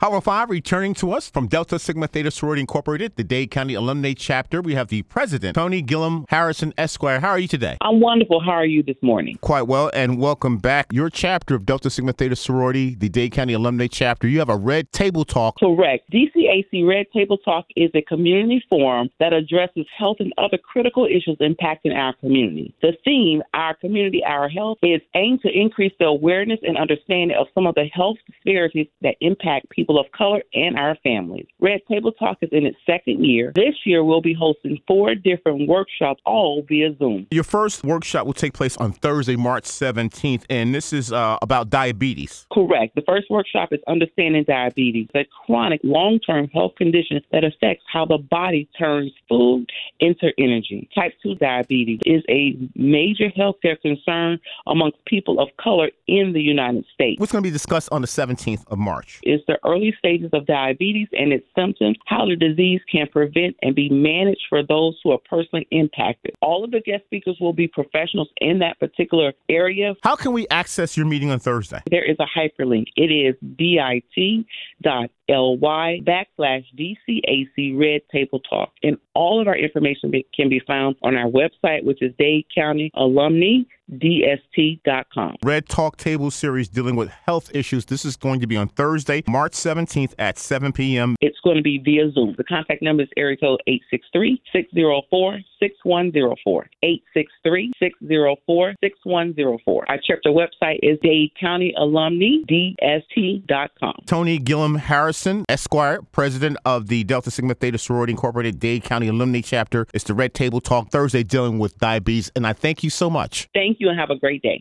Power 5 returning to us from Delta Sigma Theta Sorority Incorporated, the Dade County Alumni Chapter. We have the president, Tony Gillum Harrison Esquire. How are you today? I'm wonderful. How are you this morning? Quite well, and welcome back. Your chapter of Delta Sigma Theta Sorority, the Dade County Alumni Chapter, you have a Red Table Talk. Correct. DCAC Red Table Talk is a community forum that addresses health and other critical issues impacting our community. The theme, Our Community, Our Health, is aimed to increase the awareness and understanding of some of the health disparities that impact people people of color and our families. Red Table Talk is in its second year. This year, we'll be hosting four different workshops, all via Zoom. Your first workshop will take place on Thursday, March 17th, and this is uh, about diabetes. Correct. The first workshop is Understanding Diabetes, a chronic long term health condition that affects how the body turns food into energy. Type 2 diabetes is a major healthcare concern amongst people of color in the United States. What's going to be discussed on the 17th of March? Is the early early stages of diabetes and its symptoms, how the disease can prevent and be managed for those who are personally impacted. All of the guest speakers will be professionals in that particular area. How can we access your meeting on Thursday? There is a hyperlink. It is bit.ly backslash DCAC Red Table Talk. And all of our information can be found on our website, which is Dade County Alumni DST.com. Red Talk Table Series dealing with health issues. This is going to be on Thursday, March 17th at 7 p.m. It's going to be via Zoom. The contact number is area code 863 604 6104. 863 604 6104. Our chapter website is Dade County Alumni DST.com. Tony Gillum Harrison, Esquire, president of the Delta Sigma Theta Sorority Incorporated Dade County Alumni Chapter. It's the Red Table Talk Thursday dealing with diabetes. And I thank you so much. Thank you and have a great day.